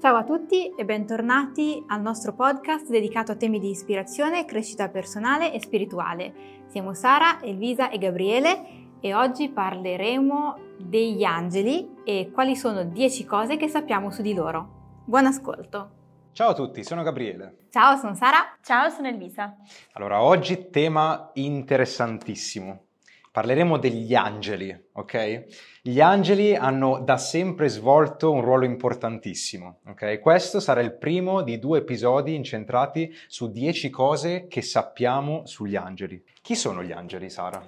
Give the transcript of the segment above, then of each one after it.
Ciao a tutti e bentornati al nostro podcast dedicato a temi di ispirazione, crescita personale e spirituale. Siamo Sara, Elvisa e Gabriele e oggi parleremo degli angeli e quali sono 10 cose che sappiamo su di loro. Buon ascolto! Ciao a tutti, sono Gabriele. Ciao, sono Sara. Ciao, sono Elvisa. Allora, oggi tema interessantissimo. Parleremo degli angeli, ok? Gli angeli hanno da sempre svolto un ruolo importantissimo, ok? Questo sarà il primo di due episodi incentrati su 10 cose che sappiamo sugli angeli. Chi sono gli angeli, Sara?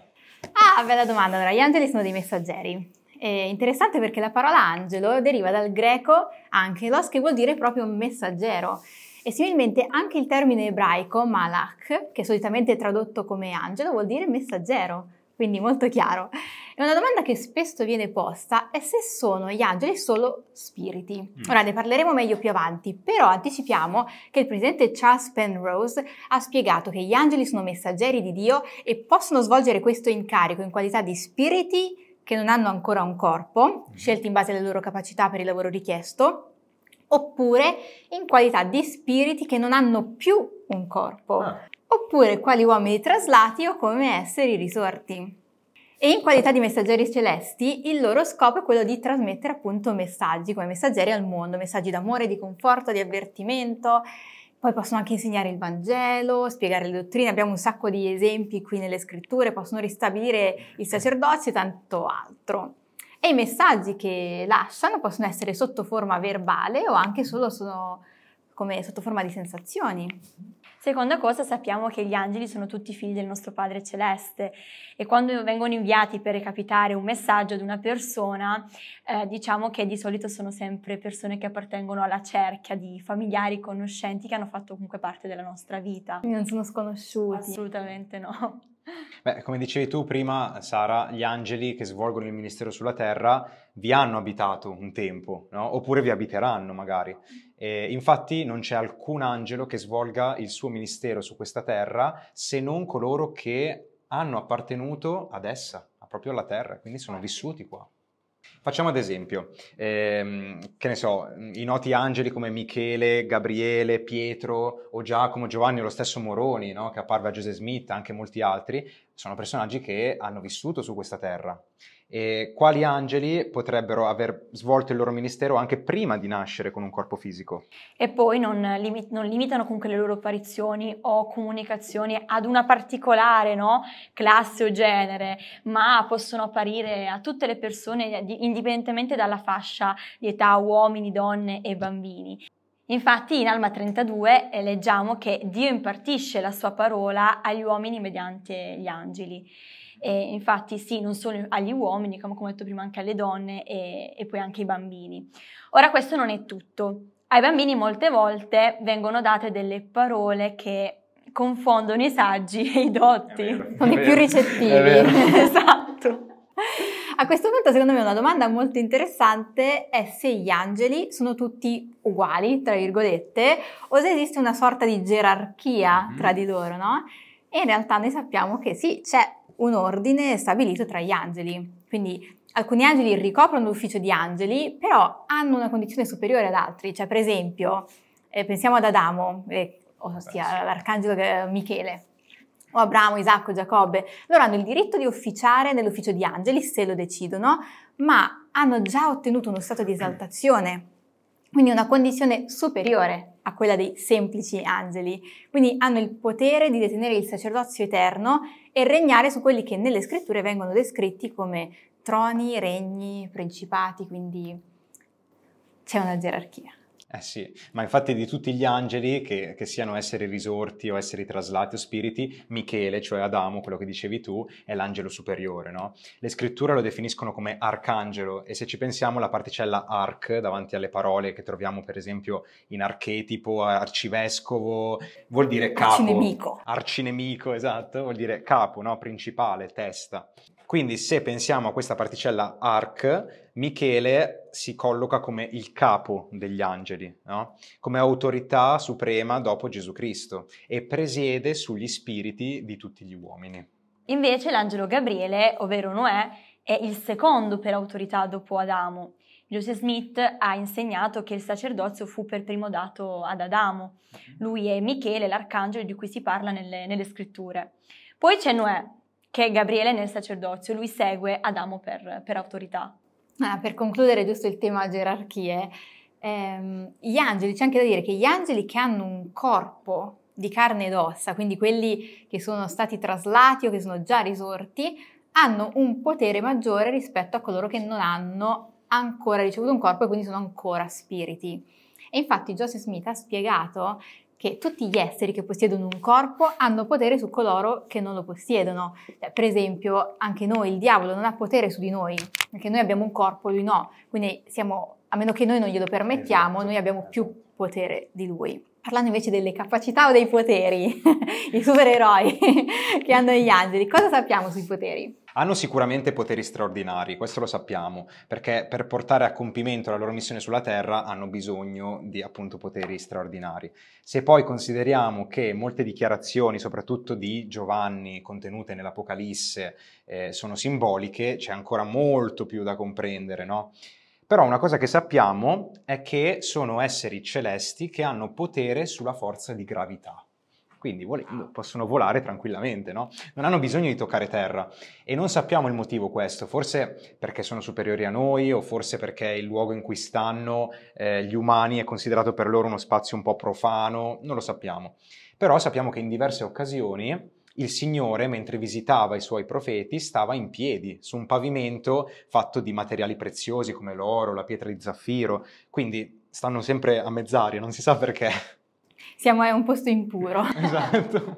Ah, bella domanda. Allora, gli angeli sono dei messaggeri. È interessante perché la parola angelo deriva dal greco angelos, che vuol dire proprio messaggero. E similmente anche il termine ebraico malach, che solitamente tradotto come angelo, vuol dire messaggero quindi molto chiaro. E una domanda che spesso viene posta è se sono gli angeli solo spiriti. Mm. Ora ne parleremo meglio più avanti, però anticipiamo che il presidente Charles Penrose ha spiegato che gli angeli sono messaggeri di Dio e possono svolgere questo incarico in qualità di spiriti che non hanno ancora un corpo, mm. scelti in base alle loro capacità per il lavoro richiesto, oppure in qualità di spiriti che non hanno più un corpo. Ah oppure quali uomini traslati o come esseri risorti. E in qualità di messaggeri celesti, il loro scopo è quello di trasmettere appunto messaggi come messaggeri al mondo, messaggi d'amore, di conforto, di avvertimento. Poi possono anche insegnare il Vangelo, spiegare le dottrine, abbiamo un sacco di esempi qui nelle scritture, possono ristabilire il sacerdozio e tanto altro. E i messaggi che lasciano possono essere sotto forma verbale o anche solo sono come sotto forma di sensazioni. Seconda cosa, sappiamo che gli angeli sono tutti figli del nostro Padre Celeste e quando vengono inviati per recapitare un messaggio ad una persona, eh, diciamo che di solito sono sempre persone che appartengono alla cerchia di familiari, conoscenti che hanno fatto comunque parte della nostra vita. Non sono sconosciuti. Assolutamente no. Beh, come dicevi tu prima, Sara, gli angeli che svolgono il ministero sulla terra vi hanno abitato un tempo, no? oppure vi abiteranno magari. E infatti non c'è alcun angelo che svolga il suo ministero su questa terra se non coloro che hanno appartenuto ad essa, proprio alla terra, quindi sono vissuti qua. Facciamo ad esempio, ehm, che ne so, i noti angeli come Michele, Gabriele, Pietro o Giacomo, Giovanni o lo stesso Moroni, no? che apparve a Joseph Smith, anche molti altri, sono personaggi che hanno vissuto su questa terra e quali angeli potrebbero aver svolto il loro ministero anche prima di nascere con un corpo fisico. E poi non, lim- non limitano comunque le loro apparizioni o comunicazioni ad una particolare no? classe o genere, ma possono apparire a tutte le persone indipendentemente dalla fascia di età, uomini, donne e bambini. Infatti in Alma 32 eh, leggiamo che Dio impartisce la sua parola agli uomini mediante gli angeli. E infatti sì, non solo agli uomini, come ho detto prima, anche alle donne e, e poi anche ai bambini. Ora questo non è tutto. Ai bambini molte volte vengono date delle parole che confondono i saggi e i dotti. Sono i più ricettivi. esatto. A questo punto, secondo me, una domanda molto interessante è se gli angeli sono tutti uguali, tra virgolette, o se esiste una sorta di gerarchia mm-hmm. tra di loro, no? E in realtà noi sappiamo che sì, c'è un ordine stabilito tra gli angeli. Quindi alcuni angeli ricoprono l'ufficio di angeli, però hanno una condizione superiore ad altri. Cioè, per esempio, eh, pensiamo ad Adamo, eh, ossia l'arcangelo Michele, o Abramo, Isacco, Giacobbe. Loro hanno il diritto di officiare nell'ufficio di angeli, se lo decidono, ma hanno già ottenuto uno stato di esaltazione, quindi una condizione superiore a quella dei semplici angeli. Quindi hanno il potere di detenere il sacerdozio eterno e regnare su quelli che nelle scritture vengono descritti come troni, regni, principati, quindi c'è una gerarchia. Eh sì, ma infatti di tutti gli angeli, che, che, siano esseri risorti o esseri traslati o spiriti, Michele, cioè Adamo, quello che dicevi tu, è l'angelo superiore, no? Le scritture lo definiscono come arcangelo e se ci pensiamo la particella arc davanti alle parole che troviamo per esempio in archetipo, arcivescovo, vuol dire capo. Arcinemico. Arcinemico, esatto, vuol dire capo, no? Principale, testa. Quindi se pensiamo a questa particella arc, Michele si colloca come il capo degli angeli, no? come autorità suprema dopo Gesù Cristo e presiede sugli spiriti di tutti gli uomini. Invece l'angelo Gabriele, ovvero Noè, è il secondo per autorità dopo Adamo. Joseph Smith ha insegnato che il sacerdozio fu per primo dato ad Adamo, lui e Michele, l'arcangelo di cui si parla nelle, nelle scritture. Poi c'è Noè, che è Gabriele nel sacerdozio, lui segue Adamo per, per autorità. Ah, per concludere giusto il tema gerarchie, ehm, gli angeli, c'è anche da dire che gli angeli che hanno un corpo di carne ed ossa, quindi quelli che sono stati traslati o che sono già risorti, hanno un potere maggiore rispetto a coloro che non hanno ancora ricevuto un corpo e quindi sono ancora spiriti. E infatti Joseph Smith ha spiegato che tutti gli esseri che possiedono un corpo hanno potere su coloro che non lo possiedono. Cioè, per esempio, anche noi, il diavolo non ha potere su di noi, perché noi abbiamo un corpo, lui no. Quindi siamo, a meno che noi non glielo permettiamo, esatto. noi abbiamo più potere di lui. Parlando invece delle capacità o dei poteri, i supereroi che hanno gli angeli, cosa sappiamo sui poteri? Hanno sicuramente poteri straordinari, questo lo sappiamo, perché per portare a compimento la loro missione sulla Terra hanno bisogno di appunto poteri straordinari. Se poi consideriamo che molte dichiarazioni, soprattutto di Giovanni, contenute nell'Apocalisse, eh, sono simboliche, c'è ancora molto più da comprendere, no? Però una cosa che sappiamo è che sono esseri celesti che hanno potere sulla forza di gravità. Quindi volendo possono volare tranquillamente, no? Non hanno bisogno di toccare terra. E non sappiamo il motivo questo, forse perché sono superiori a noi o forse perché il luogo in cui stanno eh, gli umani è considerato per loro uno spazio un po' profano, non lo sappiamo. Però sappiamo che in diverse occasioni il Signore, mentre visitava i suoi profeti, stava in piedi su un pavimento fatto di materiali preziosi come l'oro, la pietra di zaffiro, quindi stanno sempre a mezz'aria, non si sa perché. Siamo a un posto impuro. esatto.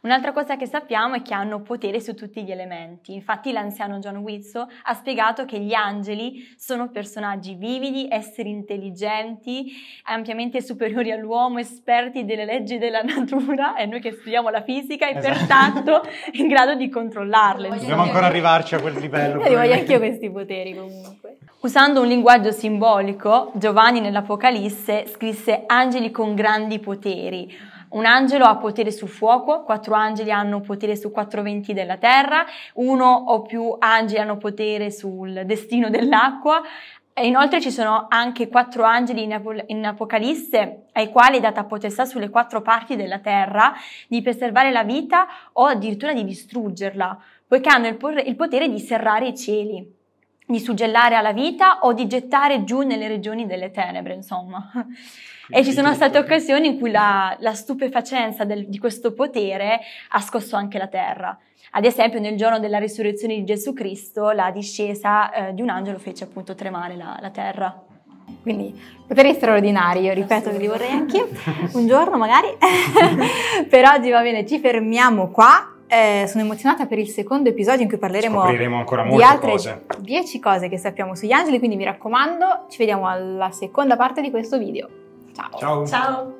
Un'altra cosa che sappiamo è che hanno potere su tutti gli elementi. Infatti l'anziano John Witso ha spiegato che gli angeli sono personaggi vividi, esseri intelligenti, ampiamente superiori all'uomo, esperti delle leggi della natura e noi che studiamo la fisica e esatto. pertanto in grado di controllarle. Dobbiamo ancora arrivarci a quel livello. Io voglio anch'io questi poteri comunque. Usando un linguaggio simbolico, Giovanni nell'Apocalisse scrisse angeli con grandi poteri un angelo ha potere sul fuoco, quattro angeli hanno potere su quattro venti della terra, uno o più angeli hanno potere sul destino dell'acqua. E inoltre ci sono anche quattro angeli in, in Apocalisse ai quali è data potestà sulle quattro parti della terra di preservare la vita o addirittura di distruggerla, poiché hanno il, por- il potere di serrare i cieli di suggellare alla vita o di gettare giù nelle regioni delle tenebre, insomma. E ci sono state occasioni in cui la, la stupefacenza del, di questo potere ha scosso anche la terra. Ad esempio, nel giorno della risurrezione di Gesù Cristo, la discesa eh, di un angelo fece appunto tremare la, la terra. Quindi poteri straordinari, io ripeto che li vorrei anche un giorno magari. per oggi va bene, ci fermiamo qua. Eh, sono emozionata per il secondo episodio in cui parleremo ancora di altre cose. 10 cose che sappiamo sugli angeli, quindi mi raccomando, ci vediamo alla seconda parte di questo video. Ciao. Ciao. Ciao.